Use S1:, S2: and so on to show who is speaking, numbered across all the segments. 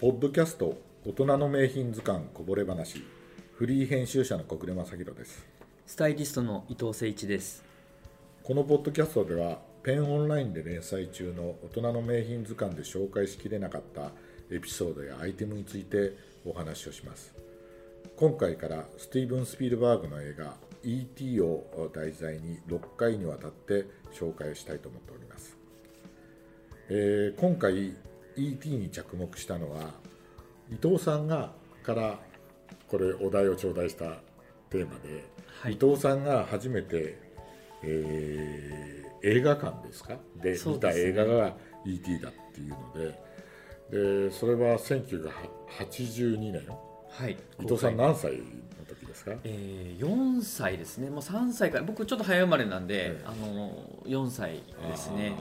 S1: ポッドキャスト大人の名品図鑑こぼれ話フリー編集者の小暮正弘です。
S2: スタイリストの伊藤誠一です。
S1: このポッドキャストではペンオンラインで連載中の大人の名品図鑑で紹介しきれなかったエピソードやアイテムについてお話をします。今回からスティーブン・スピルバーグの映画 E.T. を題材に6回にわたって紹介したいと思っております、えー、今回 E.T. に着目したのは伊藤さんがからこれお題を頂戴したテーマで、はい、伊藤さんが初めて、えー、映画館ですか？で見た映画が E.T. だっていうのででそれは1982年、
S2: はい、
S1: 伊藤さん何歳の時ですか、
S2: えー、4歳ですね。もう3歳から僕ちょっと早生まれなんで、はい、あの4歳ですね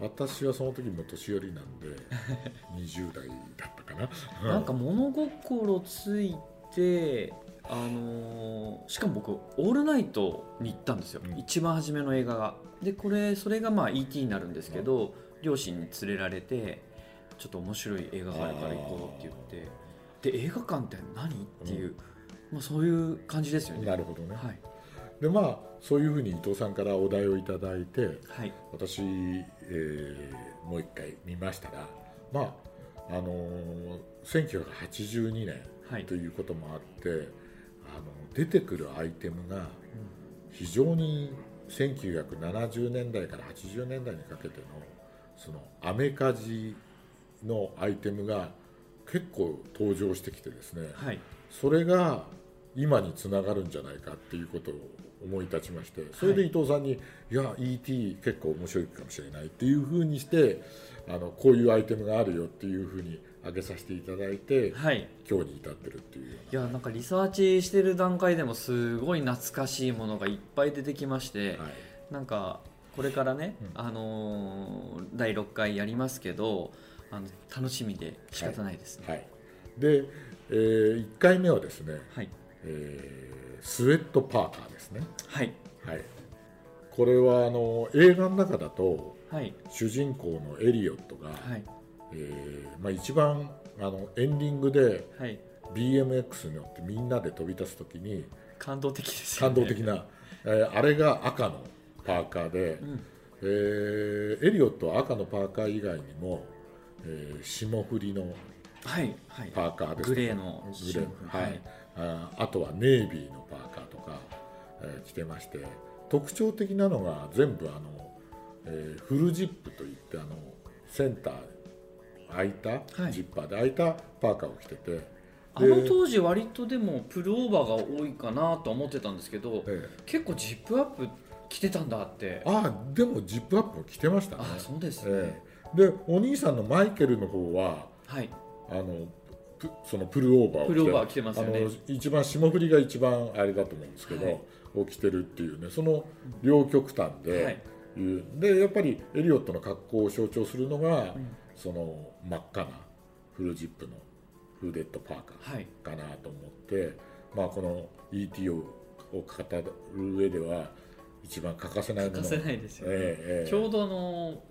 S1: 私はその時も年寄りなんで 20代だったかな。
S2: なんか物心ついてあのー、しかも僕「オールナイト」に行ったんですよ、うん、一番初めの映画が。でこれそれがまあ ET になるんですけど、うん、両親に連れられてちょっと面白い映画館から行こうって言ってで映画館って何？っていう、うん、まあ、そういう感じですよね。
S1: なるほどね、はい、でまあそういうふうに伊藤さんからお題をいただいて、
S2: はい、
S1: 私、えー、もう一回見ましたらまああのー、1982年ということもあって、はい、あの出てくるアイテムが非常に1970年代から80年代にかけてのそのアメカジのアイテムが結構登場してきてですね、
S2: はい、
S1: それが今につながるんじゃないかっていうことを思い立ちましてそれで伊藤さんに「い、や ET 結構面白いかもしれない」っていうふうにしてあのこういうアイテムがあるよっていうふうに挙げさせていただいて、
S2: はい、
S1: 今日に至ってるっていうい
S2: やなんかリサーチしてる段階でもすごい懐かしいものがいっぱい出てきまして、はい、なんかこれからね、うん、あのー、第6回やりますけどあの楽しみで仕方ないですね。
S1: はい、はい、で、えー、1回目はですね、
S2: はい
S1: えー、スウェットパーカーですね。
S2: はい、
S1: はい、これはあの映画の中だと、
S2: はい、
S1: 主人公のエリオットが、
S2: はい。
S1: えーまあ、一番あのエンディングで、
S2: はい、
S1: BMX に乗ってみんなで飛び立つ時に
S2: 感動的です
S1: よね。感動的な、えー、あれが赤のパーカーで、うん。えー、エリオットは赤のパーカー以外にも、えー、霜降りの
S2: はいはい、
S1: パーカーです
S2: グレーの
S1: グレー、はい、ああとはネイビーのパーカーとか、えー、着てまして特徴的なのが全部あの、えー、フルジップといってあのセンター開いた、はい、ジッパーで開いたパーカーを着てて
S2: あの当時割とでもプルオーバーが多いかなと思ってたんですけど、ええ、結構ジップアップ着てたんだって。
S1: ああでもジップアップ着てましたね。
S2: あそうですね、え
S1: え、でお兄さんのマイケルの方は、
S2: はい、
S1: あのそのプルオーバーを
S2: プルオーバー着てますよね。あの
S1: 一番霜降りが一番あれだと思うんですけど、はい、を着てるっていうねその両極端で、はい、でやっぱりエリオットの格好を象徴するのが、うん、その真っ赤なフルジップのフーデッドパーカーかなと思って、はい、まあ、この ET を語る上では一番欠かせないもの。
S2: 欠かせないですよね、えーえー、ちょうどあの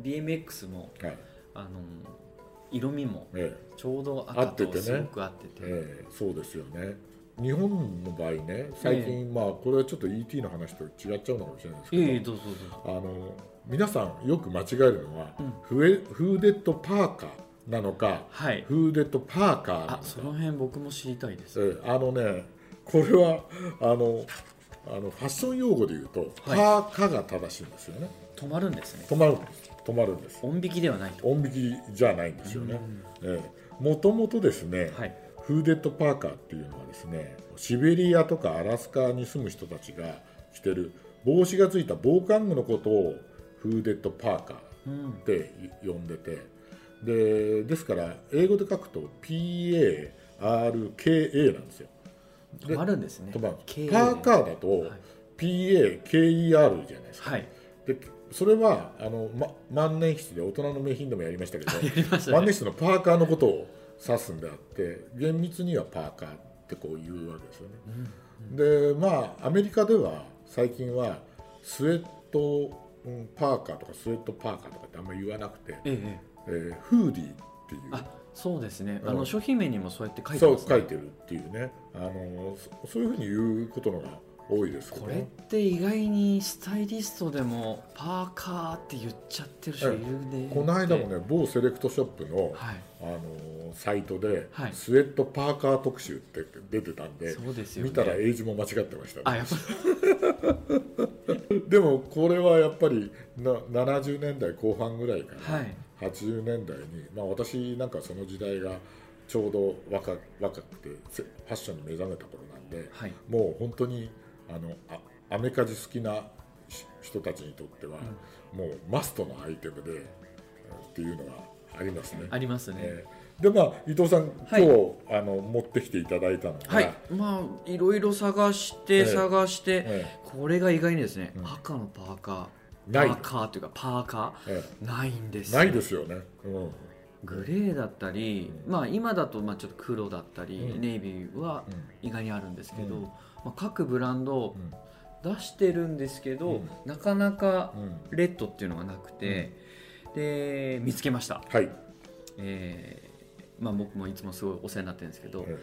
S2: BMX も、はい、あの色味もちょうど赤とすごく合ってて、
S1: ええ。そうですよね。日本の場合ね最近、えまあこれはちょっと ET の話と違っちゃうのかもしれないですけど,、え
S2: どうぞ
S1: どうぞ。あの皆さんよく間違えるのは、うん、フエフーデッドパーカーなのか、
S2: はい、
S1: フーデッドパーカーなのか。
S2: あその辺僕も知りたいです、
S1: え。あのねこれはあのあのファッション用語で言うと、はい、パーカーが正しいんですよね。
S2: 止まるんですね。
S1: 止まるんです止まるんです。
S2: 音引きではない
S1: 音引きじゃないんですよね、ええ、もともとですね、はい、フーデッドパーカーっていうのはですねシベリアとかアラスカに住む人たちが着てる帽子がついた防寒具のことをフーデッドパーカーって呼んでて、うん、でですから英語で書くと PARKA なんですよ。
S2: 止まるんですね。
S1: パーカーだと PAKER じゃないですか、
S2: はい、
S1: でそれはあの、ま、万年筆で大人の名品でもやりましたけど
S2: ね、
S1: 万年筆のパーカーのことを指すんであって厳密にはパーカーってこう言うわけですよね、うんうん、でまあアメリカでは最近はスウェットパーカーとかスウェットパーカーとかってあんまり言わなくて、
S2: ええ
S1: えー、フーディーっていう。
S2: あそうですね、
S1: うん。
S2: あの商品名にもそうやって書いてね、
S1: 書いてるっていうね。あのそそういうふうに言うことのが多いです
S2: これって意外にスタイリストでもパーカーって言っちゃってる人いるね。
S1: この間もね某セレクトショップの
S2: はい。
S1: あのサイトで、
S2: はい。
S1: スウェットパーカー特集って出てたんで
S2: そうですよね。
S1: 見たら英字も間違ってましたね。でもこれはやっぱりな70年代後半ぐらいから、
S2: はい。
S1: 80年代に、まあ、私なんかその時代がちょうど若若くてせファッションに目覚めた頃なんで
S2: はい。
S1: もう本当にあのあアメカジ好きなし人たちにとっては、もうマストのアイテムでうんっていうのがありますね。
S2: ありますね、
S1: えー。でまあ伊藤さん、今
S2: はい。
S1: 日あの持ってきていただいたのが、
S2: はい。まあいろいろ探して、
S1: ええ。
S2: 探して、
S1: え
S2: これが意外にですね、
S1: うん。
S2: 赤のパーカー。
S1: ない。
S2: パーカーというかパーカ
S1: え
S2: ーないんです
S1: ないですよね。うん。
S2: グレーだったり、まあ今だとまあちょっと黒だったり、
S1: うん。
S2: ネイビーは意外にあるんですけど、
S1: うん
S2: まあ、各ブランド
S1: うん。
S2: 出してるんですけど、
S1: うん。
S2: なかなか
S1: うん。
S2: レッドっていうのがなくて、で見つけました、
S1: はい、
S2: えーまあ、僕もいつもすごいお世話になってるんですけど、
S1: え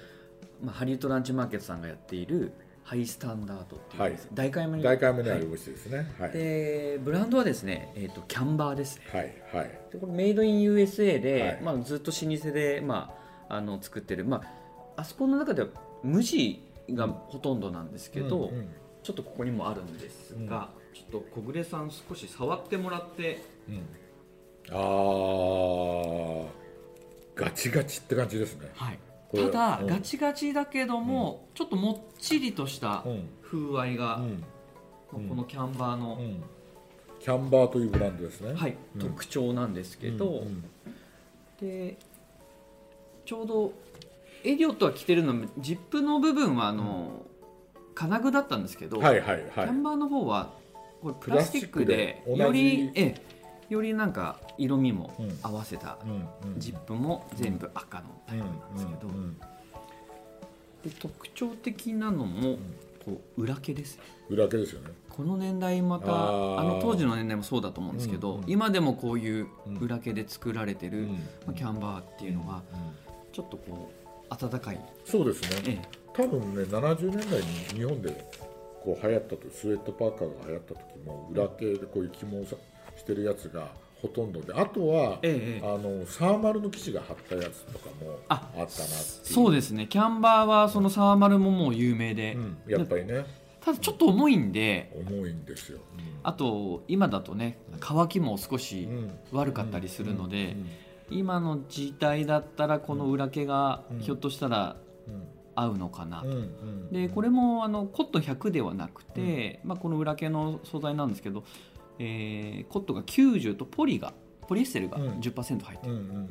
S2: まあ、ハリウッドランチマーケットさんがやっているハイスタンダードっていう、
S1: はい。
S2: 大会目に
S1: 大会目にあ
S2: はい。
S1: るお店ですね。はい、
S2: でブランドはですね、えー、とキャンバーですね。
S1: はい、はい、
S2: でこれメイドイン USA で、
S1: はい。
S2: まあ、ずっと老舗で、まあ、あの作ってる、まあ、あそこの中では無地がほとんどなんですけど、
S1: うんうん。
S2: ちょっとここにもあるんですが、ちょっと小暮さん少し触ってもらって。
S1: うん。あー。ガチガチって感じですね。
S2: はい。ただ、
S1: うん。
S2: ガチガチだけども、ちょっともっちりとした
S1: うん、
S2: 風合いが、
S1: うん、うん。
S2: このキャンバーの、
S1: うん、キャンバーというブランドですね。
S2: はい
S1: うん。
S2: 特徴なんですけど、
S1: うんうん。
S2: でちょうどエリオットは着てるのもジップの部分はあの、金具だったんですけど、
S1: はいはいはい。
S2: キャンバーの方はこれプラスチックでよりええよりなんか色味も
S1: うん。
S2: 合わせた、ジップも全部赤のタイプなんですけど、で特徴的なのもこう裏毛ですね。
S1: 裏毛ですよね。
S2: この年代また
S1: あ
S2: の当時の年代もそうだと思うんですけど、今でもこういう裏毛で作られてる、
S1: うん。
S2: まあキャンバーっていうのが
S1: うん。
S2: ちょっとこう温かい、
S1: そうですね。
S2: ええ。
S1: 多分ね70年代に日本でこう流行ったとスウェットパーカーが流行った時も裏毛でこういう起毛さしてるやつがほとんどであとは、
S2: ええええ。
S1: あのサーマルの生地が貼ったやつとかもあ
S2: あ
S1: ったな
S2: そうですね。キャンバーはそのサーマルももう有名で、
S1: うん、やっぱりね。
S2: ただちょっと重いんで。
S1: 重いんですよ、
S2: あと今だとね乾きも少
S1: う
S2: し
S1: んうん。
S2: 悪かったりするので、
S1: うん
S2: 今の時代だったらこの裏毛が
S1: うん。
S2: ひょっとしたら合うのかな、
S1: うんうん
S2: でこれもあのコットン100ではなくて、まあ、この裏毛の素材なんですけど、えーコットンが90とポリがポリエステルが
S1: うん。
S2: 10%入ってる、
S1: うんうんうんうん。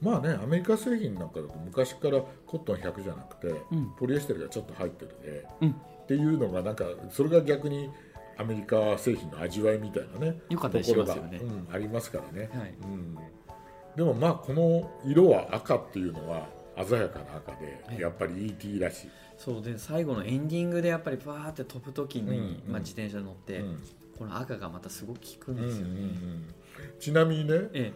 S1: まあねアメリカ製品なんかだと昔からコットン100じゃなくて、
S2: うん。
S1: ポリエステルがちょっと入ってるで、
S2: うん。
S1: っていうのがなんかそれが逆にアメリカ製品の味わいみたいなね
S2: よかったりしますよね。
S1: ところがうん、ありますからね、
S2: はい。
S1: うん、でもまあこの色は赤っていうのは鮮やかな赤
S2: はい。
S1: でやっぱり ET らしい、
S2: そうで最後のエンディングでやっぱりバーって飛ぶ時に、
S1: うんうん
S2: まあ、自転車乗って、
S1: うん。
S2: この赤がまたすごく効くん
S1: うんうんう
S2: ですよね、
S1: ん。ちなみにね
S2: え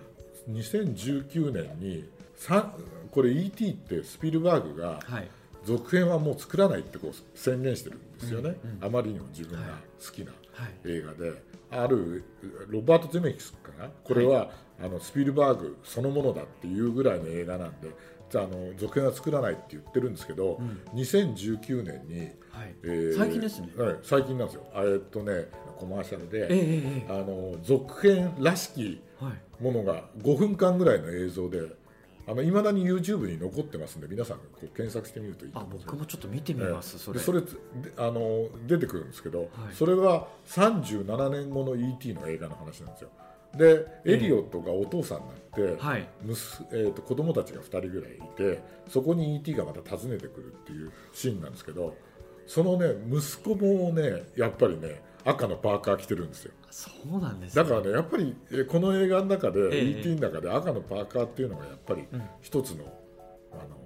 S1: 2019年にさこれ ET ってスピルバーグが
S2: えはい。
S1: 続編はもう作らないってこう宣言してるんですよね、
S2: うんうん
S1: あまりにも自分が好きな
S2: はい。
S1: 映画で、あるロバート・ゼメキスかな？これは、あのスピルバーグそのものだっていうぐらいの映画なんでじゃああの続編は作らないって言ってるんですけど、
S2: うん。
S1: 2019年に、
S2: はい。
S1: えー
S2: 最近ですね。
S1: はい、最近なんですよ。えーっとねコマーシャルで、
S2: ええええ。
S1: あの続編らしきものが5分間ぐらいの映像であの未だに YouTube に残ってますんで皆さんこう検索してみるといいと
S2: あ
S1: 思
S2: 僕もちょっと見てみます、それ。
S1: でそれであの出てくるんですけど、
S2: はい。
S1: それは37年後の E.T. の映画の話なんですよでエリオットがお父さんになって、
S2: はい。
S1: 息えー、と子供たちが2人ぐらいいてそこに E.T. がまた訪ねてくるっていうシーンなんですけどそのね息子もねやっぱりね赤のパーカー着てるんですよ。
S2: そうなんです
S1: だからねやっぱりえこの映画の中で、
S2: ええ。
S1: E.T. の中で赤のパーカーっていうのがやっぱり
S2: うん。
S1: 一つの,、あの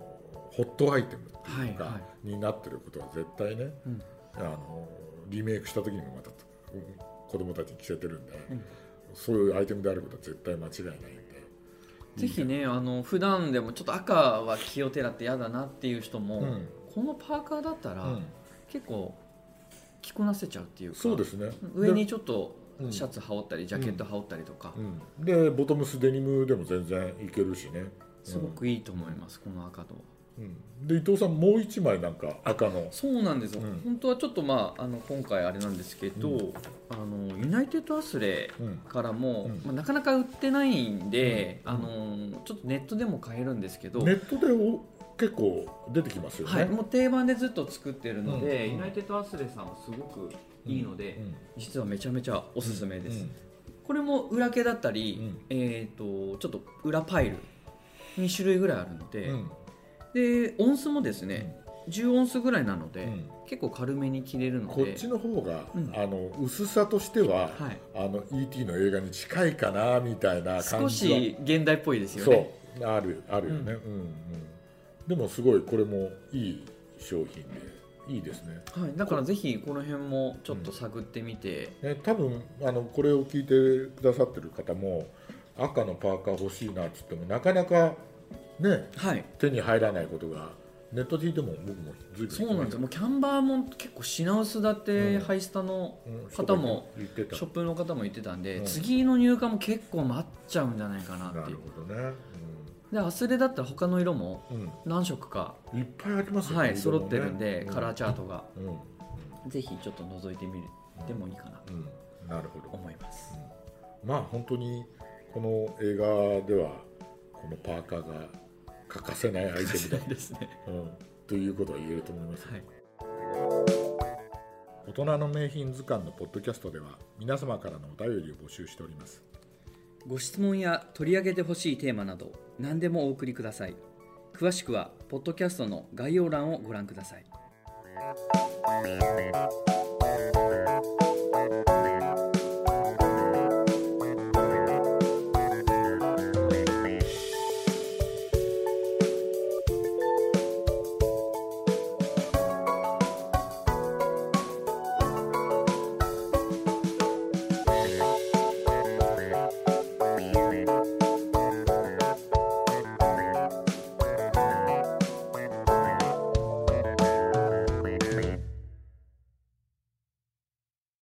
S1: ホットアイテムっていうか、
S2: はいは
S1: になってることは絶対ね、
S2: うん。
S1: あのリメイクした時にもまたうん子供たちに着せてるんで、
S2: うん
S1: そういうアイテムであることは絶対間違いないんで、
S2: ぜひねあの普段でもちょっと赤は気をてらって嫌だなっていう人も、
S1: うん。
S2: このパーカーだったら、
S1: うん。
S2: 結構着こなせちゃうっていうか
S1: そうですね。
S2: 上にちょっと
S1: うん。
S2: シャツ羽織ったり、ジャケット羽織ったりとか、
S1: うん。でボトムスデニムでも全然いけるしね。
S2: すごくいいと思います、この赤と
S1: うん、で伊藤さんもう一枚なんか赤の。
S2: そうなんですよ、
S1: うん。
S2: 本当はちょっとまああの今回あれなんですけど、
S1: う
S2: あのユナイテッドアスレ
S1: うん
S2: からも、
S1: うん。
S2: まあ、なかなか売ってないんで、
S1: うん。
S2: あのちょっとネットでも買えるんですけど、
S1: ネットでお結構出てきますよね、
S2: はい、もう定番でずっと作ってるので、
S1: うん。
S2: ユナイテッドアスレさんはすごくいいので、
S1: うん。
S2: 実はめちゃめちゃおすすめです、
S1: うん。
S2: これも裏毛だったり、
S1: うん。
S2: えー、とちょっと裏パイル2種類ぐらいあるので、
S1: うん
S2: で音数もですね、10音数ぐらいなので、
S1: うん。
S2: 結構軽めに切れるので。
S1: こっちの方が、
S2: うん。
S1: あの薄さとしては、
S2: はい、
S1: あの E.T. の映画に近いかなみたいな感じは。
S2: 少し現代っぽいですよね。
S1: そう。あるあるよね、うん。うんでもすごいこれもいい商品でいいですね。
S2: はい、だからぜひこの辺もちょっと探ってみて、
S1: ね多分あのこれを聞いてくださってる方も赤のパーカー欲しいなって言ってもなかなかね
S2: はい。
S1: 手に入らないことがネットで聞いても僕も随分
S2: そうなんですよ。もうキャンバーも結構品薄だって、
S1: うん。
S2: ハイスタの
S1: うん。
S2: 方も
S1: 言ってた。
S2: ショップの方も言ってたんで、
S1: うん。
S2: 次の入荷も結構待っちゃうんじゃないかなっていう。
S1: なるほどね、
S2: でアスレだったら他の色も
S1: うん。うん
S2: 何色か、
S1: いっぱいありますよね、
S2: はい、揃ってるんで、
S1: う
S2: カラーチャートが。
S1: うん。うん
S2: ぜひちょっと覗いてみてもいいかな。と
S1: うん。なるほど。
S2: 思います、
S1: まあ本当にこの映画ではこのパーカーが欠かせないアイテムだ、
S2: ですね。
S1: うん、ということは言えると思います、
S2: はい。
S1: 大人の名品図鑑のポッドキャストでは皆様からのお便りを募集しております。
S2: ご質問や取り上げてほしいテーマなど何でもお送りください。詳しくはポッドキャストの概要欄をご覧ください